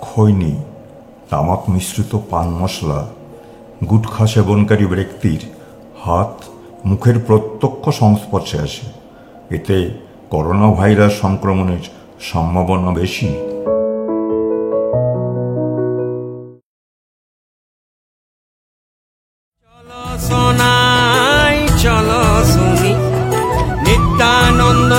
খৈনি, তামাক মিশ্রিত পান মশলা, গুটখা সেবনকারী ব্যক্তির হাত, মুখের প্রত্যক্ষ সংস্পর্শে আসে। এতে করোনা ভাইরাস সংক্রমণের সম্ভাবনা বেশি। সোনাই নিত্যানন্দ